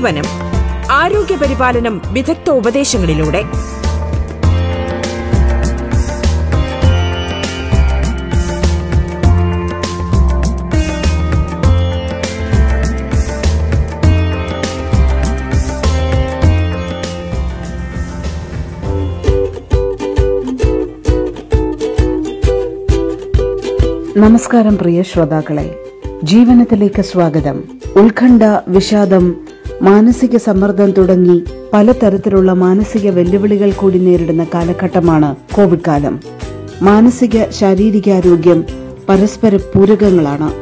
ജീവനം ആരോഗ്യ പരിപാലനം വിദഗ്ധ ഉപദേശങ്ങളിലൂടെ. നമസ്കാരം പ്രിയ ശ്രോതാക്കളെ. ജീവനത്തിലേക്ക് സ്വാഗതം. ഉത്കണ്ഠ വിഷാദം മാനസിക സമ്മർദ്ദം തുടങ്ങി പലതരത്തിലുള്ള മാനസിക വെല്ലുവിളികൾ കൂടി നേരിടുന്ന കാലഘട്ടമാണ് കോവിഡ് കാലം. മാനസിക ശാരീരികാരോഗ്യം പരസ്പര പൂരകങ്ങളാണ്.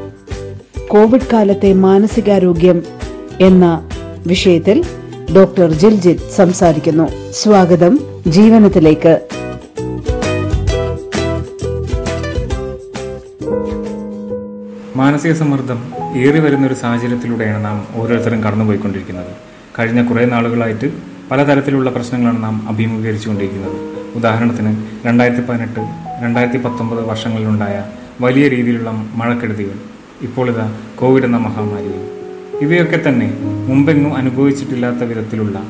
കോവിഡ് കാലത്തെ മാനസികാരോഗ്യം എന്ന വിഷയത്തിൽ ഡോക്ടർ ജിൽജിത് സംസാരിക്കുന്നു. സ്വാഗതം ജീവനത്തിലേക്ക്. മാനസിക സമ്മർദ്ദം ഏറി വരുന്ന ഒരു സാഹചര്യത്തിലൂടെയാണ് നാം ഓരോരുത്തരും കടന്നുപോയിക്കൊണ്ടിരിക്കുന്നത്. കഴിഞ്ഞ കുറേ നാളുകളായിട്ട് പലതരത്തിലുള്ള പ്രശ്നങ്ങളാണ് നാം അഭിമുഖീകരിച്ചുകൊണ്ടിരിക്കുന്നത്. ഉദാഹരണത്തിന് രണ്ടായിരത്തി പതിനെട്ട് രണ്ടായിരത്തി പത്തൊമ്പത് വർഷങ്ങളിലുണ്ടായ വലിയ രീതിയിലുള്ള മഴക്കെടുതികൾ ഇപ്പോൾ ഇതാ കോവിഡ് എന്ന മഹാമാരിയും ഇവയൊക്കെ തന്നെ മുമ്പെങ്ങും അനുഭവിച്ചിട്ടില്ലാത്ത വിധത്തിലുള്ള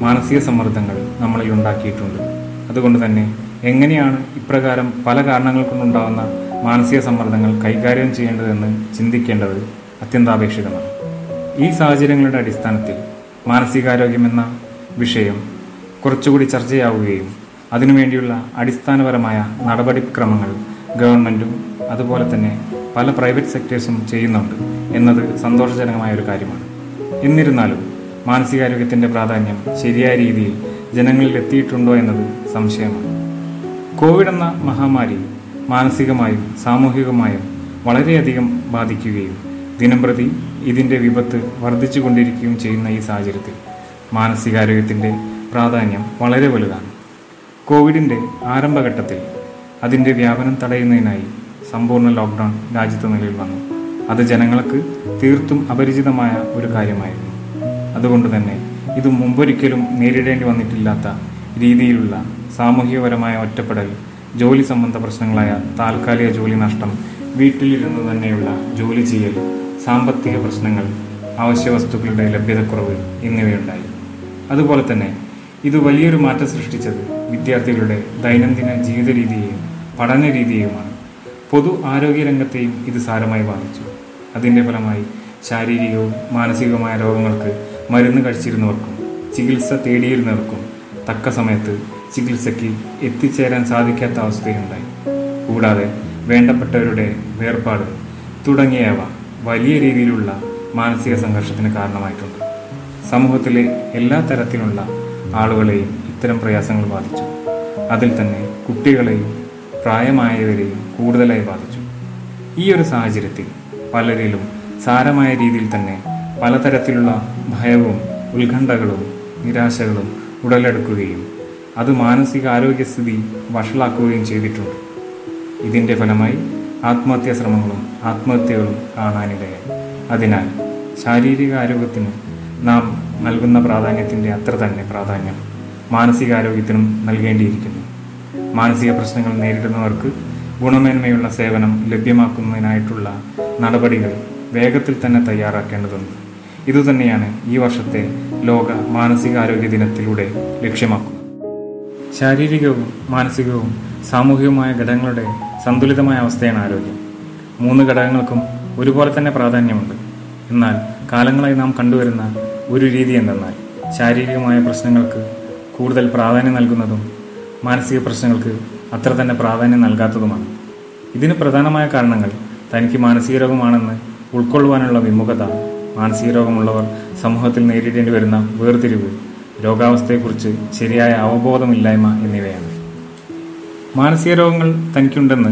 മാനസിക സമ്മർദ്ദങ്ങൾ നമ്മളിൽ ഉണ്ടാക്കിയിട്ടുണ്ട്. അതുകൊണ്ട് തന്നെ എങ്ങനെയാണ് ഇപ്രകാരം പല കാരണങ്ങൾ കൊണ്ടുണ്ടാകുന്ന മാനസിക സമ്മർദ്ദങ്ങൾ കൈകാര്യം ചെയ്യേണ്ടതെന്ന് ചിന്തിക്കേണ്ടത് അത്യന്താപേക്ഷിതമാണ്. ഈ സാഹചര്യങ്ങളുടെ അടിസ്ഥാനത്തിൽ മാനസികാരോഗ്യമെന്ന വിഷയം കുറച്ചുകൂടി ചർച്ചയാവുകയും അതിനുവേണ്ടിയുള്ള അടിസ്ഥാനപരമായ നടപടിക്രമങ്ങൾ ഗവൺമെന്റും അതുപോലെ തന്നെ പല പ്രൈവറ്റ് സെക്ടേഴ്സും ചെയ്യുന്നുണ്ട് എന്നത് സന്തോഷജനകമായ ഒരു കാര്യമാണ്. എന്നിരുന്നാലും മാനസികാരോഗ്യത്തിന്റെ പ്രാധാന്യം ശരിയായ രീതിയിൽ ജനങ്ങളിൽ എത്തിയിട്ടുണ്ടോ എന്നത് സംശയമാണ്. കോവിഡ് എന്ന മഹാമാരി മാനസികമായും സാമൂഹികമായും വളരെയധികം ബാധിക്കുകയും ദിനംപ്രതി ഇതിന്റെ വിപത്ത് വർദ്ധിച്ചു കൊണ്ടിരിക്കുകയും ചെയ്യുന്ന ഈ സാഹചര്യത്തിൽ മാനസികാരോഗ്യത്തിന്റെ പ്രാധാന്യം വളരെ വലുതാണ്. കോവിഡിന്റെ ആരംഭഘട്ടത്തിൽ അതിന്റെ വ്യാപനം തടയുന്നതിനായി സമ്പൂർണ ലോക്ക്ഡൗൺ രാജ്യത്ത് നിലയിൽ വന്നു. അത് ജനങ്ങൾക്ക് തീർത്തും അപരിചിതമായ ഒരു കാര്യമായിരുന്നു. അതുകൊണ്ട് തന്നെ ഇത് മുമ്പൊരിക്കലും നേരിടേണ്ടി വന്നിട്ടില്ലാത്ത രീതിയിലുള്ള സാമൂഹികപരമായ ഒറ്റപ്പെടൽ ജോലി സംബന്ധ പ്രശ്നങ്ങളായ താൽക്കാലിക ജോലി നഷ്ടം വീട്ടിലിരുന്ന് തന്നെയുള്ള ജോലി ചെയ്യൽ സാമ്പത്തിക പ്രശ്നങ്ങൾ അവശ്യ വസ്തുക്കളുടെ ലഭ്യതക്കുറവ് എന്നിവയുണ്ടായി. അതുപോലെ തന്നെ ഇത് വലിയൊരു മാറ്റം സൃഷ്ടിച്ചത് വിദ്യാർത്ഥികളുടെ ദൈനംദിന ജീവിത രീതിയെയും പഠന രീതിയെയുമാണ്. പൊതു ആരോഗ്യ രംഗത്തെയും ഇത് സാരമായി ബാധിച്ചു. അതിന്റെ ഫലമായി ശാരീരികവും മാനസികവുമായ രോഗങ്ങൾക്ക് മരുന്ന് കഴിച്ചിരുന്നവർക്കും ചികിത്സ തേടിയിരുന്നവർക്കും തക്ക സമയത്ത് ചികിത്സയ്ക്ക് എത്തിച്ചേരാൻ സാധിക്കാത്ത അവസ്ഥയുണ്ടായി. കൂടാതെ വേണ്ടപ്പെട്ടവരുടെ വേർപാട് തുടങ്ങിയവ വലിയ രീതിയിലുള്ള മാനസിക സംഘർഷത്തിന് കാരണമായിട്ടുണ്ട്. സമൂഹത്തിലെ എല്ലാ തരത്തിലുള്ള ആളുകളെയും ഇത്തരം പ്രയാസങ്ങൾ ബാധിച്ചു. അതിൽ തന്നെ കുട്ടികളെയും പ്രായമായവരെയും കൂടുതലായി ബാധിച്ചു. ഈ ഒരു സാഹചര്യത്തിൽ പലരിലും സാരമായ രീതിയിൽ തന്നെ പലതരത്തിലുള്ള ഭയവും ഉത്കണ്ഠകളും നിരാശകളും ഉടലെടുക്കുകയും അത് മാനസികാരോഗ്യസ്ഥിതി വഷളാക്കുകയും ചെയ്തിട്ടുണ്ട്. ഇതിന്റെ ഫലമായി ആത്മഹത്യാ ശ്രമങ്ങളും ആത്മഹത്യകളും കാണാനിടയായി. അതിനാൽ ശാരീരിക ആരോഗ്യത്തിന് നാം നൽകുന്ന പ്രാധാന്യത്തിന്റെ അത്ര തന്നെ പ്രാധാന്യം മാനസികാരോഗ്യത്തിനും നൽകേണ്ടിയിരിക്കുന്നു. മാനസിക പ്രശ്നങ്ങൾ നേരിടുന്നവർക്ക് ഗുണമേന്മയുള്ള സേവനം ലഭ്യമാക്കുന്നതിനായിട്ടുള്ള നടപടികൾ വേഗത്തിൽ തന്നെ തയ്യാറാക്കേണ്ടതുണ്ട്. ഇതുതന്നെയാണ് ഈ വർഷത്തെ ലോക മാനസികാരോഗ്യ ദിനത്തിലൂടെ ലക്ഷ്യമാക്കുന്നത്. ശാരീരികവും മാനസികവും സാമൂഹികവുമായ ഘടകങ്ങളുടെ സന്തുലിതമായ അവസ്ഥയാണ് ആരോഗ്യം. മൂന്ന് ഘടകങ്ങൾക്കും ഒരുപോലെ തന്നെ പ്രാധാന്യമുണ്ട്. എന്നാൽ കാലങ്ങളായി നാം കണ്ടുവരുന്ന ഒരു രീതി എന്തെന്നാൽ ശാരീരികമായ പ്രശ്നങ്ങൾക്ക് കൂടുതൽ പ്രാധാന്യം നൽകുന്നതും മാനസിക പ്രശ്നങ്ങൾക്ക് അത്ര തന്നെ പ്രാധാന്യം നൽകാത്തതുമാണ്. ഇതിന് പ്രധാനമായ കാരണങ്ങൾ തനിക്ക് മാനസിക രോഗമാണെന്ന് ഉൾക്കൊള്ളുവാനുള്ള വിമുഖത മാനസിക രോഗമുള്ളവർ സമൂഹത്തിൽ നേരിടേണ്ടി വരുന്ന വേർതിരിവ് രോഗാവസ്ഥയെക്കുറിച്ച് ശരിയായ അവബോധമില്ലായ്മ എന്നിവയാണ്. മാനസിക രോഗങ്ങൾ തനിക്കുണ്ടെന്ന്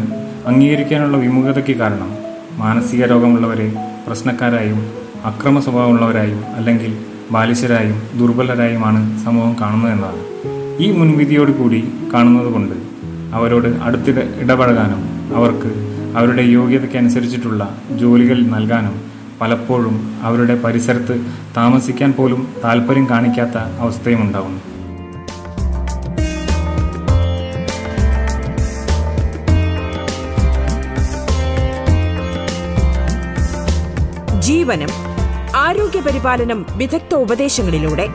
അംഗീകരിക്കാനുള്ള വിമുഖതയ്ക്ക് കാരണം മാനസിക രോഗമുള്ളവരെ പ്രശ്നക്കാരായും അക്രമ സ്വഭാവമുള്ളവരായും അല്ലെങ്കിൽ ബാലിശരായും ദുർബലരായുമാണ് സമൂഹം കാണുന്നത് എന്നതാണ്. ഈ മുൻവിധിയോടുകൂടി കാണുന്നത് കൊണ്ട് അവരോട് അടുത്തിട ഇടപഴകാനും അവർക്ക് അവരുടെ യോഗ്യതയ്ക്കനുസരിച്ചിട്ടുള്ള ജോലികൾ നൽകാനും പലപ്പോഴും അവരുടെ പരിസരത്ത് താമസിക്കാൻ പോലും താല്പര്യം കാണിക്കാത്ത അവസ്ഥയും ഉണ്ടാകുന്നു ജീവനം ആരോഗ്യ പരിപാലനം വിദഗ്ധ ഉപദേശങ്ങളിലൂടെ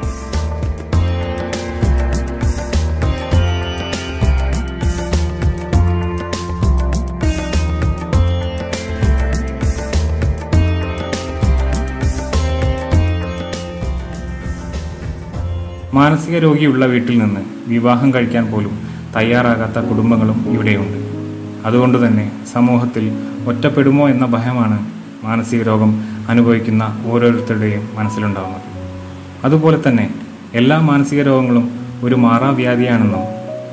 മാനസിക രോഗിയുള്ള വീട്ടിൽ നിന്ന് വിവാഹം കഴിക്കാൻ പോലും തയ്യാറാകാത്ത കുടുംബങ്ങളും ഇവിടെയുണ്ട്. അതുകൊണ്ട് തന്നെ സമൂഹത്തിൽ ഒറ്റപ്പെടുമോ എന്ന ഭയമാണ് മാനസിക രോഗം അനുഭവിക്കുന്ന ഓരോരുത്തരുടെയും മനസ്സിലുണ്ടാകുന്നത് അതുപോലെ തന്നെ എല്ലാ മാനസിക രോഗങ്ങളും ഒരു മാറാവ്യാധിയാണെന്നും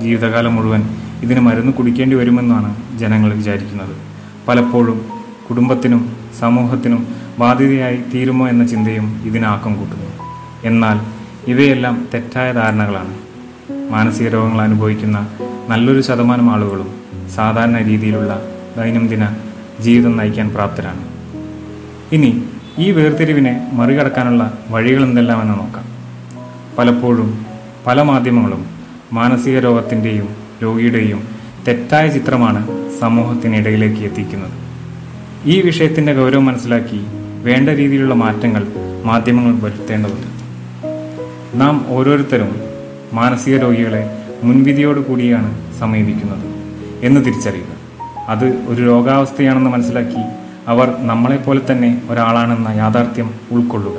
ജീവിതകാലം മുഴുവൻ ഇതിന് മരുന്ന് കുടിക്കേണ്ടി വരുമെന്നാണ് ജനങ്ങൾ വിചാരിക്കുന്നത്. പലപ്പോഴും കുടുംബത്തിനും സമൂഹത്തിനും ബാധ്യതയായി തീരുമോ എന്ന ചിന്തയും ഇതിനാക്കം കൂട്ടുന്നു. എന്നാൽ ഇവയെല്ലാം തെറ്റായ ധാരണകളാണ്. മാനസിക രോഗങ്ങൾ അനുഭവിക്കുന്ന നല്ലൊരു ശതമാനം ആളുകളും സാധാരണ രീതിയിലുള്ള ദൈനംദിന ജീവിതം നയിക്കാൻ പ്രാപ്തരാണ്. ഇനി ഈ വേർതിരിവിനെ മറികടക്കാനുള്ള വഴികൾ എന്തെല്ലാമെന്ന് നോക്കാം. പലപ്പോഴും പല മാധ്യമങ്ങളും മാനസിക രോഗത്തിന്റെയും രോഗിയുടെയും തെറ്റായ ചിത്രമാണ് സമൂഹത്തിനിടയിലേക്ക് എത്തിക്കുന്നത്. ഈ വിഷയത്തിന്റെ ഗൗരവം മനസ്സിലാക്കി വേണ്ട രീതിയിലുള്ള മാറ്റങ്ങൾ മാധ്യമങ്ങൾ വരുത്തേണ്ടതുണ്ട്. നാം ഓരോരുത്തരും മാനസിക രോഗികളെ മുൻവിധിയോട് കൂടിയാണ് സമീപിക്കുന്നത് എന്ന് തിരിച്ചറിയുക. അത് ഒരു രോഗാവസ്ഥയാണെന്ന് മനസ്സിലാക്കി അവർ നമ്മളെപ്പോലെ തന്നെ ഒരാളാണെന്ന യാഥാർത്ഥ്യം ഉൾക്കൊള്ളുക.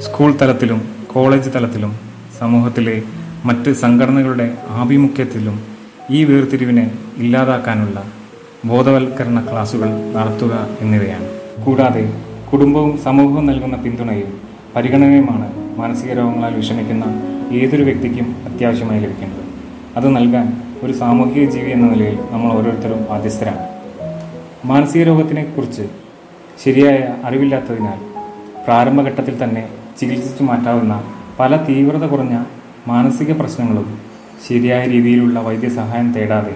സ്കൂൾ തലത്തിലും കോളേജ് തലത്തിലും സമൂഹത്തിലെ മറ്റ് സംഘടനകളുടെ ആഭിമുഖ്യത്തിലും ഈ വേർതിരിവിനെ ഇല്ലാതാക്കാനുള്ള ബോധവൽക്കരണ ക്ലാസുകൾ നടത്തുക എന്നിവയാണ്. കൂടാതെ കുടുംബവും സമൂഹവും നൽകുന്ന പിന്തുണയും പരിഗണനയുമാണ് മാനസിക രോഗങ്ങളാൽ വിഷമിക്കുന്ന ഏതൊരു വ്യക്തിക്കും അത്യാവശ്യമായി ലഭിക്കേണ്ടത്. അത് നൽകാൻ ഒരു സാമൂഹിക ജീവി എന്ന നിലയിൽ നമ്മൾ ഓരോരുത്തരും ബാധ്യസ്ഥരാണ്. മാനസിക രോഗത്തിനെ കുറിച്ച് ശരിയായ അറിവില്ലാത്തതിനാൽ പ്രാരംഭഘട്ടത്തിൽ തന്നെ ചികിത്സിച്ചു മാറ്റാവുന്ന പല തീവ്രത കുറഞ്ഞ മാനസിക പ്രശ്നങ്ങളും ശരിയായ രീതിയിലുള്ള വൈദ്യസഹായം തേടാതെ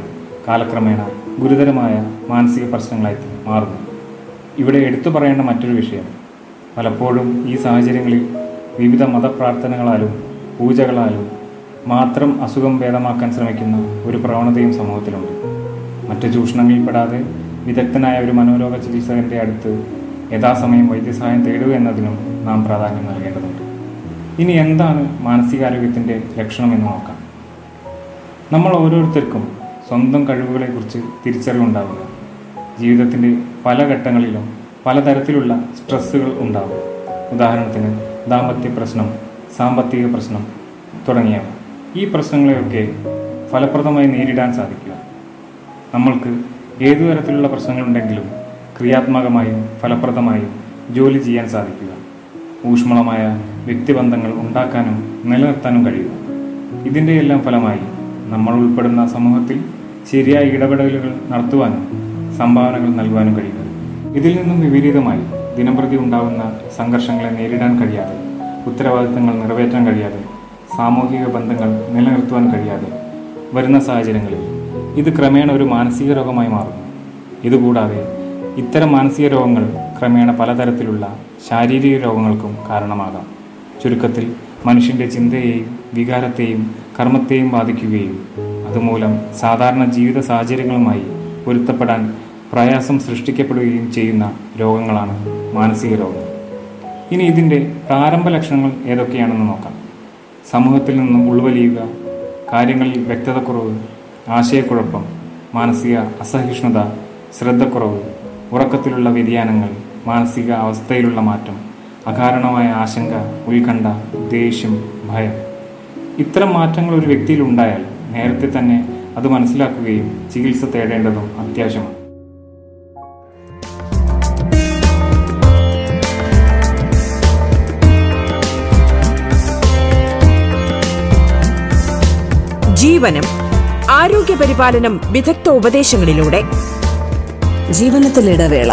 കാലക്രമേണ ഗുരുതരമായ മാനസിക പ്രശ്നങ്ങളായി മാറുന്നു. ഇവിടെ എടുത്തു പറയേണ്ട മറ്റൊരു വിഷയം പലപ്പോഴും ഈ സാഹചര്യങ്ങളിൽ വിവിധ മതപ്രാർത്ഥനകളാലും പൂജകളാലും മാത്രം അസുഖം ഭേദമാക്കാൻ ശ്രമിക്കുന്ന ഒരു പ്രവണതയും സമൂഹത്തിലുണ്ട്. മറ്റ് ചൂഷണങ്ങളിൽപ്പെടാതെ വിദഗ്ധനായ ഒരു മനോരോഗ ചികിത്സകന്റെ അടുത്ത് യഥാസമയം വൈദ്യസഹായം തേടുക എന്നതിനും നാം പ്രാധാന്യം നൽകേണ്ടതുണ്ട്. ഇനി എന്താണ് മാനസികാരോഗ്യത്തിന്റെ ലക്ഷണമെന്ന് നോക്കാം. നമ്മൾ ഓരോരുത്തർക്കും സ്വന്തം കഴിവുകളെക്കുറിച്ച് തിരിച്ചറിവുണ്ടാവുക ജീവിതത്തിന്റെ പല ഘട്ടങ്ങളിലും പലതരത്തിലുള്ള സ്ട്രെസ്സുകൾ ഉണ്ടാവും ഉദാഹരണത്തിന് ദാമ്പത്യ പ്രശ്നം സാമ്പത്തിക പ്രശ്നം തുടങ്ങിയവ. ഈ പ്രശ്നങ്ങളെയൊക്കെ ഫലപ്രദമായി നേരിടാൻ സാധിക്കുക. നമ്മൾക്ക് ഏതു തരത്തിലുള്ള പ്രശ്നങ്ങളുണ്ടെങ്കിലും ക്രിയാത്മകമായും ഫലപ്രദമായും ജോലി ചെയ്യാൻ സാധിക്കുക. ഊഷ്മളമായ വ്യക്തിബന്ധങ്ങൾ ഉണ്ടാക്കാനും നിലനിർത്താനും കഴിയുക. ഇതിന്റെയെല്ലാം ഫലമായി നമ്മൾ ഉൾപ്പെടുന്ന സമൂഹത്തിൽ ശരിയായ ഇടപെടലുകൾ നടത്തുവാനും സംഭാവനകൾ നൽകുവാനും കഴിയുക. ഇതിൽ നിന്നും വിപരീതമായി ദിനംപ്രതി ഉണ്ടാകുന്ന സംഘർഷങ്ങളെ നേരിടാൻ കഴിയാതെ ഉത്തരവാദിത്തങ്ങൾ നിറവേറ്റാൻ കഴിയാതെ സാമൂഹിക ബന്ധങ്ങൾ നിലനിർത്തുവാൻ കഴിയാതെ വരുന്ന സാഹചര്യങ്ങളിൽ ഇത് ക്രമേണ ഒരു മാനസിക രോഗമായി മാറുന്നു. ഇതുകൂടാതെ ഇത്തരം മാനസിക രോഗങ്ങൾ ക്രമേണ പലതരത്തിലുള്ള ശാരീരിക രോഗങ്ങൾക്കും കാരണമാകാം. ചുരുക്കത്തിൽ മനുഷ്യന്റെ ചിന്തയെയും വികാരത്തെയും കർമ്മത്തെയും ബാധിക്കുകയും അതുമൂലം സാധാരണ ജീവിത സാഹചര്യങ്ങളുമായി പൊരുത്തപ്പെടാൻ പ്രയാസം സൃഷ്ടിക്കപ്പെടുകയും ചെയ്യുന്ന രോഗങ്ങളാണ് മാനസിക രോഗം ഇനി ഇതിന്റെ പ്രാരംഭ ലക്ഷണങ്ങൾ ഏതൊക്കെയാണെന്ന് നോക്കാം. സമൂഹത്തിൽ നിന്നും ഉൾവലിയുക കാര്യങ്ങളിൽ വ്യക്തതക്കുറവ് ആശയക്കുഴപ്പം മാനസിക അസഹിഷ്ണുത ശ്രദ്ധക്കുറവ് ഉറക്കത്തിലുള്ള വ്യതിയാനങ്ങൾ മാനസിക അവസ്ഥയിലുള്ള മാറ്റം അകാരണമായ ആശങ്ക ഉത്കണ്ഠ ദേഷ്യം ഭയം. ഇത്തരം മാറ്റങ്ങൾ ഒരു വ്യക്തിയിൽ ഉണ്ടായാൽ നേരത്തെ തന്നെ അത് മനസ്സിലാക്കുകയും ചികിത്സ തേടേണ്ടതും അത്യാവശ്യമാണ്. ജീവനം ആരോഗ്യ പരിപാലനം വിദഗ്ധ ഉപദേശങ്ങളിലൂടെ. ജീവനത്തിലിടവേള.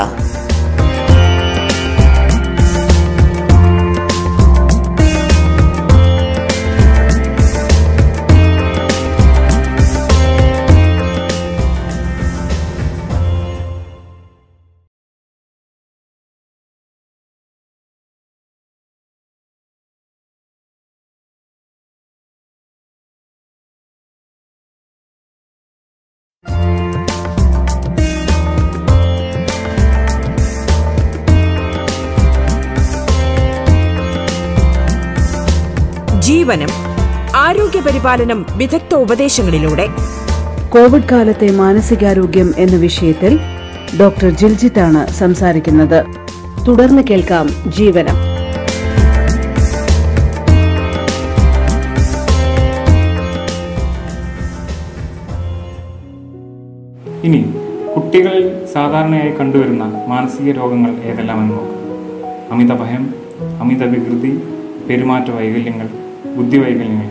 ജീവനം ആരോഗ്യപരിപാലനം വിദഗ്ധ ഉപദേശങ്ങളിലൂടെ കോവിഡ് കാലത്തെ മാനസികാരോഗ്യം എന്ന വിഷയത്തിൽ ഡോക്ടർ ജിൽജിത്താണ് സംസാരിക്കുന്നത്. തുടർന്ന് കേൾക്കാം ജീവനം. ഇനി കുട്ടികളിൽ സാധാരണയായി കണ്ടുവരുന്ന മാനസിക രോഗങ്ങൾ ഏതെല്ലാമെന്ന് നോക്കാം. അമിത ഭയം അമിത വികൃതി പെരുമാറ്റ വൈകല്യങ്ങൾ ബുദ്ധിവൈകല്യങ്ങൾ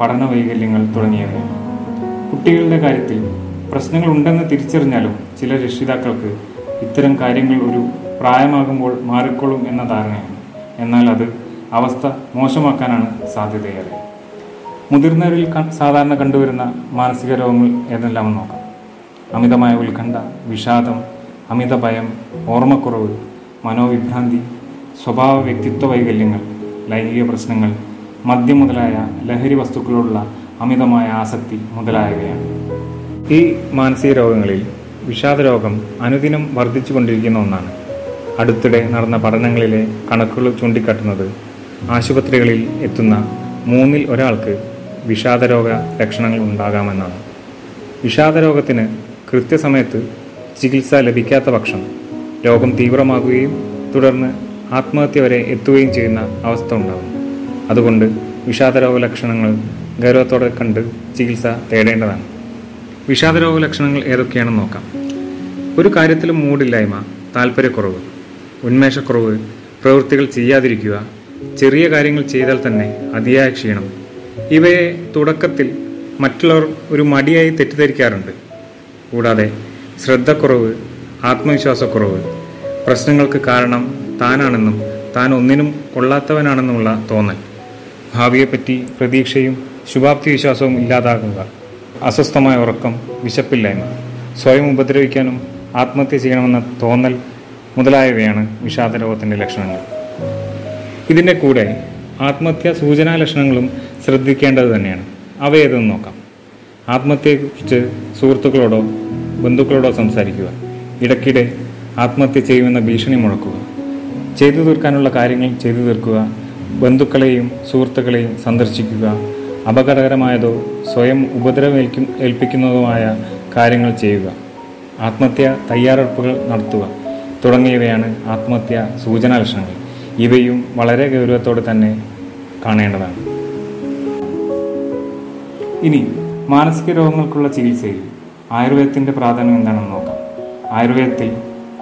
പഠന വൈകല്യങ്ങൾ തുടങ്ങിയവ. കുട്ടികളുടെ കാര്യത്തിൽ പ്രശ്നങ്ങൾ ഉണ്ടെന്ന് തിരിച്ചറിഞ്ഞാലും ചില രക്ഷിതാക്കൾക്ക് ഇത്തരം കാര്യങ്ങൾ ഒരു പ്രായമാകുമ്പോൾ മാറിക്കൊള്ളും എന്ന ധാരണയാണ്. എന്നാൽ അത് അവസ്ഥ മോശമാക്കാനാണ് സാധ്യതയേറെ. മുതിർന്നവരിൽ സാധാരണ കണ്ടുവരുന്ന മാനസിക രോഗങ്ങൾ ഏതെല്ലാമെന്ന് നോക്കാം. അമിതമായ ഉത്കണ്ഠ വിഷാദം അമിത ഭയം ഓർമ്മക്കുറവ് മനോവിഭ്രാന്തി സ്വഭാവ വ്യക്തിത്വ വൈകല്യങ്ങൾ ലൈംഗിക പ്രശ്നങ്ങൾ മദ്യം മുതലായ ലഹരി വസ്തുക്കളോടുള്ള അമിതമായ ആസക്തി മുതലായവയാണ്. ഈ മാനസിക രോഗങ്ങളിൽ വിഷാദരോഗം അനുദിനം വർദ്ധിച്ചുകൊണ്ടിരിക്കുന്ന ഒന്നാണ്. അടുത്തിടെ നടന്ന പഠനങ്ങളിലെ കണക്കുകൾ ചൂണ്ടിക്കാട്ടുന്നത് ആശുപത്രികളിൽ എത്തുന്ന മൂന്നിൽ ഒരാൾക്ക് വിഷാദരോഗ ലക്ഷണങ്ങൾ ഉണ്ടാകാമെന്നാണ്. വിഷാദരോഗത്തിന് കൃത്യസമയത്ത് ചികിത്സ ലഭിക്കാത്ത പക്ഷം രോഗം തീവ്രമാകുകയും തുടർന്ന് ആത്മഹത്യ വരെ എത്തുകയും ചെയ്യുന്ന അവസ്ഥ ഉണ്ടാകും അതുകൊണ്ട് വിഷാദരോഗ ലക്ഷണങ്ങൾ ഗൗരവത്തോടെ കണ്ട് ചികിത്സ തേടേണ്ടതാണ്. വിഷാദരോഗ ലക്ഷണങ്ങൾ ഏതൊക്കെയാണെന്ന് നോക്കാം. ഒരു കാര്യത്തിലും മൂടില്ലായ്മ താല്പര്യക്കുറവ് ഉന്മേഷക്കുറവ് പ്രവൃത്തികൾ ചെയ്യാതിരിക്കുക ചെറിയ കാര്യങ്ങൾ ചെയ്താൽ തന്നെ അതിയായ ക്ഷീണം. ഇവയെ തുടക്കത്തിൽ മറ്റുള്ളവർ ഒരു മടിയായി തെറ്റിദ്ധരിക്കാറുണ്ട്. കൂടാതെ ശ്രദ്ധക്കുറവ് ആത്മവിശ്വാസക്കുറവ് പ്രശ്നങ്ങൾക്ക് കാരണം താനാണെന്നും താൻ ഒന്നിനും കൊള്ളാത്തവനാണെന്നുമുള്ള തോന്നൽ. ഭാവിയെപ്പറ്റി പ്രതീക്ഷയും ശുഭാപ്തി വിശ്വാസവും ഇല്ലാതാകുക. അസ്വസ്ഥമായ ഉറക്കം വിശപ്പില്ലായ്മ സ്വയം ഉപദ്രവിക്കാനും ആത്മഹത്യ ചെയ്യണമെന്ന തോന്നൽ മുതലായവയാണ് വിഷാദരോഗത്തിന്റെ ലക്ഷണങ്ങൾ. ഇതിന്റെ കൂടെ ആത്മഹത്യ സൂചനാ ലക്ഷണങ്ങളും ശ്രദ്ധിക്കേണ്ടത് തന്നെയാണ്. അവയേതെന്ന് നോക്കാം. ആത്മഹത്യയെക്കുറിച്ച് സുഹൃത്തുക്കളോടോ ബന്ധുക്കളോടോ സംസാരിക്കുക. ഇടയ്ക്കിടെ ആത്മഹത്യ ചെയ്യുമെന്ന ഭീഷണി മുഴക്കുക. ചെയ്തു തീർക്കാനുള്ള കാര്യങ്ങൾ ചെയ്തു തീർക്കുക. ബന്ധുക്കളെയും സുഹൃത്തുക്കളെയും സന്ദർശിക്കുക. അപകടകരമായതോ സ്വയം ഉപദ്രവമേൽക്കും ഏൽപ്പിക്കുന്നതുമായ കാര്യങ്ങൾ ചെയ്യുക. ആത്മഹത്യ തയ്യാറെടുപ്പുകൾ നടത്തുക. തുടങ്ങിയവയാണ് ആത്മഹത്യ സൂചനാ ലക്ഷണങ്ങൾ ഇവയും വളരെ ഗൗരവത്തോടെ തന്നെ കാണേണ്ടതാണ്. ഇനി മാനസിക രോഗങ്ങൾക്കുള്ള ചികിത്സയിൽ ആയുർവേദത്തിന്റെ പ്രാധാന്യം എന്താണെന്ന് നോക്കാം. ആയുർവേദത്തിൽ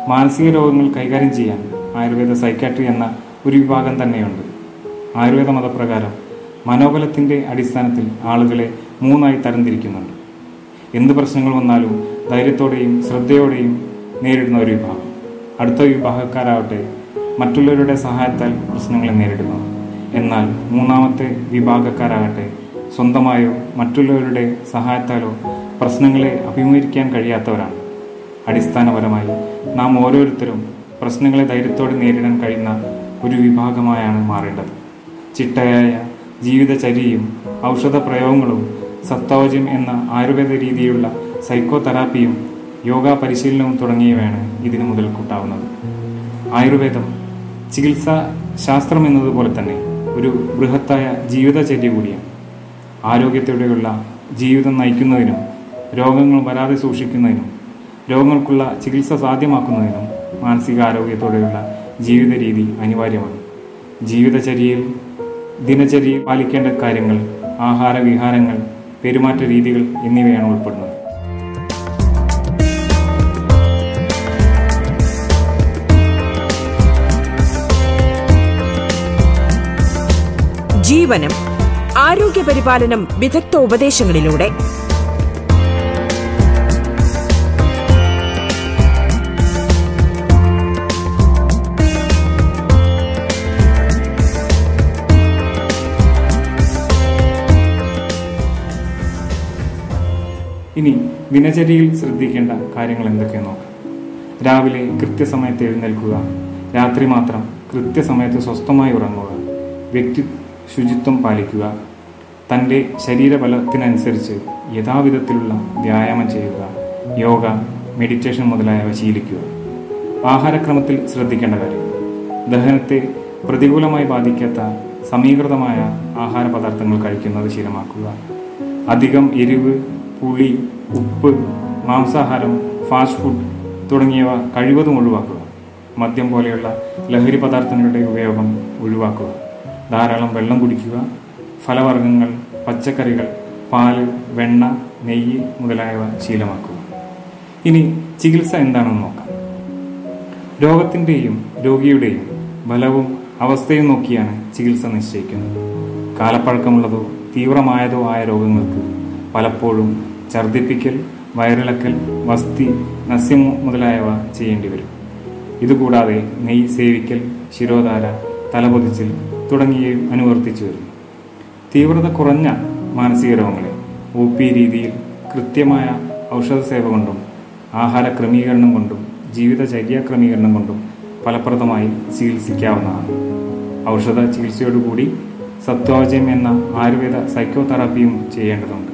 മാനസിക രോഗങ്ങൾ കൈകാര്യം ചെയ്യാൻ ആയുർവേദ സൈക്കാട്രി എന്ന ഒരു വിഭാഗം തന്നെയുണ്ട്. ആയുർവേദ മതപ്രകാരം മനോബലത്തിന്റെ അടിസ്ഥാനത്തിൽ ആളുകളെ മൂന്നായി തരംതിരിക്കുന്നുണ്ട്. എന്ത് പ്രശ്നങ്ങൾ വന്നാലും ധൈര്യത്തോടെയും ശ്രദ്ധയോടെയും നേരിടുന്ന ഒരു വിഭാഗം. അടുത്ത വിഭാഗക്കാരാവട്ടെ മറ്റുള്ളവരുടെ സഹായത്താൽ പ്രശ്നങ്ങളെ നേരിടുന്നു. എന്നാൽ മൂന്നാമത്തെ വിഭാഗക്കാരാകട്ടെ സ്വന്തമായോ മറ്റുള്ളവരുടെ സഹായത്താലോ പ്രശ്നങ്ങളെ അഭിമുഖീകരിക്കാൻ കഴിയാത്തവരാണ്. അടിസ്ഥാനപരമായി നാം ഓരോരുത്തരും പ്രശ്നങ്ങളെ ധൈര്യത്തോടെ നേരിടാൻ കഴിയുന്ന ഒരു വിഭാഗമായാണ് മാറേണ്ടത്. ചിട്ടയായ ജീവിതചര്യയും ഔഷധ പ്രയോഗങ്ങളും സത്തോജം എന്ന ആയുർവേദ രീതിയിലുള്ള സൈക്കോ തെറാപ്പിയും യോഗ പരിശീലനവും തുടങ്ങിയവയാണ് ഇതിന് മുതൽക്കൂട്ടാവുന്നത്. ആയുർവേദം ചികിത്സാ ശാസ്ത്രം എന്നതുപോലെ തന്നെ ഒരു ബൃഹത്തായ ജീവിതചര്യ കൂടിയാണ്. ആരോഗ്യത്തോടെയുള്ള ജീവിതം നയിക്കുന്നതിനും രോഗങ്ങൾ വരാതെ സൂക്ഷിക്കുന്നതിനും രോഗങ്ങൾക്കുള്ള ചികിത്സ സാധ്യമാക്കുന്നതിനും മാനസികാരോഗ്യത്തോടെയുള്ള ജീവിത രീതി അനിവാര്യമാണ്. ജീവിതചര്യയിൽ ദിനചര്യയിൽ പാലിക്കേണ്ട കാര്യങ്ങൾ ആഹാര വിഹാരങ്ങൾ പെരുമാറ്റ രീതികൾ എന്നിവയാണ് ഉൾപ്പെടുന്നത്. ജീവനം ആരോഗ്യ പരിപാലനം വിദഗ്ധ ഉപദേശങ്ങളിലൂടെ ഇനി ദിനചര്യയിൽ ശ്രദ്ധിക്കേണ്ട കാര്യങ്ങൾ എന്തൊക്കെയെന്ന് നോക്കാം? രാവിലെ കൃത്യസമയത്ത് എഴുന്നേൽക്കുക. രാത്രി മാത്രം കൃത്യസമയത്ത് സ്വസ്ഥമായി ഉറങ്ങുക. വ്യക്തി ശുചിത്വം പാലിക്കുക. തന്റെ ശരീരബലത്തിനനുസരിച്ച് യഥാവിധത്തിലുള്ള വ്യായാമം ചെയ്യുക. യോഗ മെഡിറ്റേഷൻ മുതലായവ ശീലിക്കുക. ആഹാരക്രമത്തിൽ ശ്രദ്ധിക്കേണ്ട കാര്യം. ദഹനത്തെ പ്രതികൂലമായി ബാധിക്കാത്ത സമീകൃതമായ ആഹാര പദാർത്ഥങ്ങൾ കഴിക്കുന്നത് ശീലമാക്കുക. അധികം എരിവ് പുളി ഉപ്പ് മാംസാഹാരം ഫാസ്റ്റ് ഫുഡ് തുടങ്ങിയവ കഴിവതും ഒഴിവാക്കുക. മദ്യം പോലെയുള്ള ലഹരി പദാർത്ഥങ്ങളുടെ ഉപയോഗം ഒഴിവാക്കുക. ധാരാളം വെള്ളം കുടിക്കുക ഫലവർഗങ്ങൾ പച്ചക്കറികൾ പാൽ വെണ്ണ നെയ്യ് മുതലായവ ശീലമാക്കുക. ഇനി ചികിത്സ എന്താണെന്ന് നോക്കാം. രോഗത്തിന്റെയും രോഗിയുടെയും ബലവും അവസ്ഥയും നോക്കിയാണ് ചികിത്സ നിശ്ചയിക്കുന്നത്. കാലപ്പഴക്കമുള്ളതോ തീവ്രമായതോ ആയ രോഗങ്ങൾക്ക് പലപ്പോഴും ഛർദ്ദിപ്പിക്കൽ വയറിളക്കൽ വസ്തി നസ്യം മുതലായവ ചെയ്യേണ്ടി വരും. ഇതുകൂടാതെ നെയ് സേവിക്കൽ ശിരോധാര തലപൊതിച്ചിൽ തുടങ്ങിയവയും അനുവർത്തിച്ചു വരുന്നു. തീവ്രത കുറഞ്ഞ മാനസിക രോഗങ്ങളെ ഒ പി രീതിയിൽ കൃത്യമായ ഔഷധ സേവ കൊണ്ടും ആഹാര ക്രമീകരണം കൊണ്ടും ജീവിതചര്യ ക്രമീകരണം കൊണ്ടും ഫലപ്രദമായി ചികിത്സിക്കാവുന്നതാണ്. ഔഷധ ചികിത്സയോടുകൂടി സത്വാജയം എന്ന ആയുർവേദ സൈക്കോതെറാപ്പിയും ചെയ്യേണ്ടതുണ്ട്.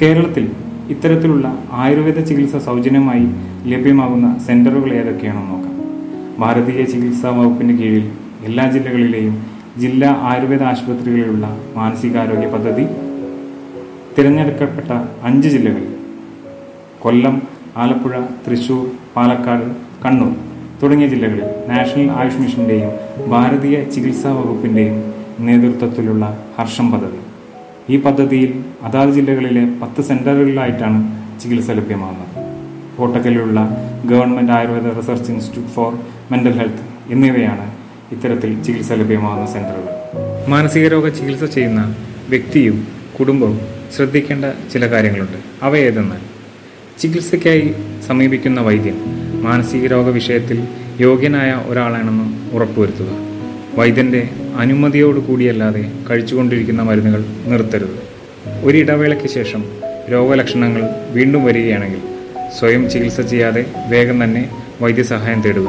കേരളത്തിൽ ഇത്തരത്തിലുള്ള ആയുർവേദ ചികിത്സ സൗജന്യമായി ലഭ്യമാകുന്ന സെന്ററുകൾ ഏതൊക്കെയാണെന്ന് നോക്കാം. ഭാരതീയ ചികിത്സാ വകുപ്പിന് കീഴിൽ എല്ലാ ജില്ലകളിലെയും ജില്ലാ ആയുർവേദ ആശുപത്രികളിലുള്ള മാനസികാരോഗ്യ പദ്ധതി തിരഞ്ഞെടുക്കപ്പെട്ട അഞ്ച് ജില്ലകൾ കൊല്ലം ആലപ്പുഴ തൃശൂർ പാലക്കാട് കണ്ണൂർ തുടങ്ങിയ ജില്ലകളിൽ നാഷണൽ ആയുഷ് മിഷന്റെയും ഭാരതീയ ചികിത്സാ വകുപ്പിന്റെയും നേതൃത്വത്തിലുള്ള ഹർഷം പദ്ധതി. ഈ പദ്ധതിയിൽ അതാത് ജില്ലകളിലെ പത്ത് സെന്ററുകളിലായിട്ടാണ് ചികിത്സ ലഭ്യമാകുന്നത്. കോട്ടക്കലിലുള്ള government Ayurveda research institute for mental health എന്നിവയാണ് ഇത്തരത്തിൽ ചികിത്സ ലഭ്യമാകുന്ന സെന്ററുകൾ. മാനസിക രോഗ ചികിത്സ ചെയ്യുന്ന വ്യക്തിയും കുടുംബവും ശ്രദ്ധിക്കേണ്ട ചില കാര്യങ്ങളുണ്ട്. അവ ഏതെന്നാൽ ചികിത്സയ്ക്കായി സമീപിക്കുന്ന വൈദ്യൻ മാനസിക രോഗ വിഷയത്തിൽ യോഗ്യനായ ഒരാളാണെന്ന് ഉറപ്പുവരുത്തുക. വൈദ്യന്റെ അനുമതിയോട് കൂടിയല്ലാതെ കഴിച്ചുകൊണ്ടിരിക്കുന്ന മരുന്നുകൾ നിർത്തരുത്. ഒരിടവേളയ്ക്ക് ശേഷം രോഗലക്ഷണങ്ങൾ വീണ്ടും വരികയാണെങ്കിൽ സ്വയം ചികിത്സ ചെയ്യാതെ വേഗം തന്നെ വൈദ്യസഹായം തേടുക.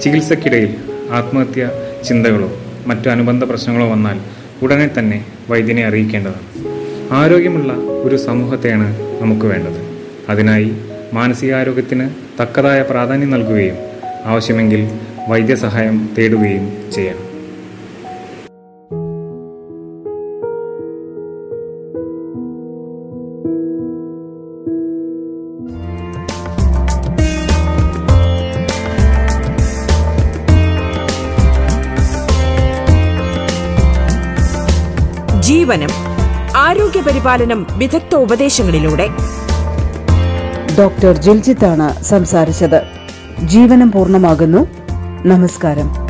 ചികിത്സക്കിടയിൽ ആത്മഹത്യ ചിന്തകളോ മറ്റു അനുബന്ധ പ്രശ്നങ്ങളോ വന്നാൽ ഉടനെ തന്നെ വൈദ്യനെ അറിയിക്കേണ്ടതാണ്. ആരോഗ്യമുള്ള ഒരു സമൂഹത്തെയാണ് നമുക്ക് വേണ്ടത്. അതിനായി മാനസികാരോഗ്യത്തിന് തക്കതായ പ്രാധാന്യം നൽകുകയും ആവശ്യമെങ്കിൽ വൈദ്യസഹായം തേടുകയും ചെയ്യണം. ജീവനം ആരോഗ്യ പരിപാലനം വിദഗ്ധ ഉപദേശങ്ങളിലൂടെ ഡോക്ടർ ജിൽജിത്താണ് സംസാരിച്ചത്. ജീവനം പൂർണമാകുന്നു. നമസ്കാരം.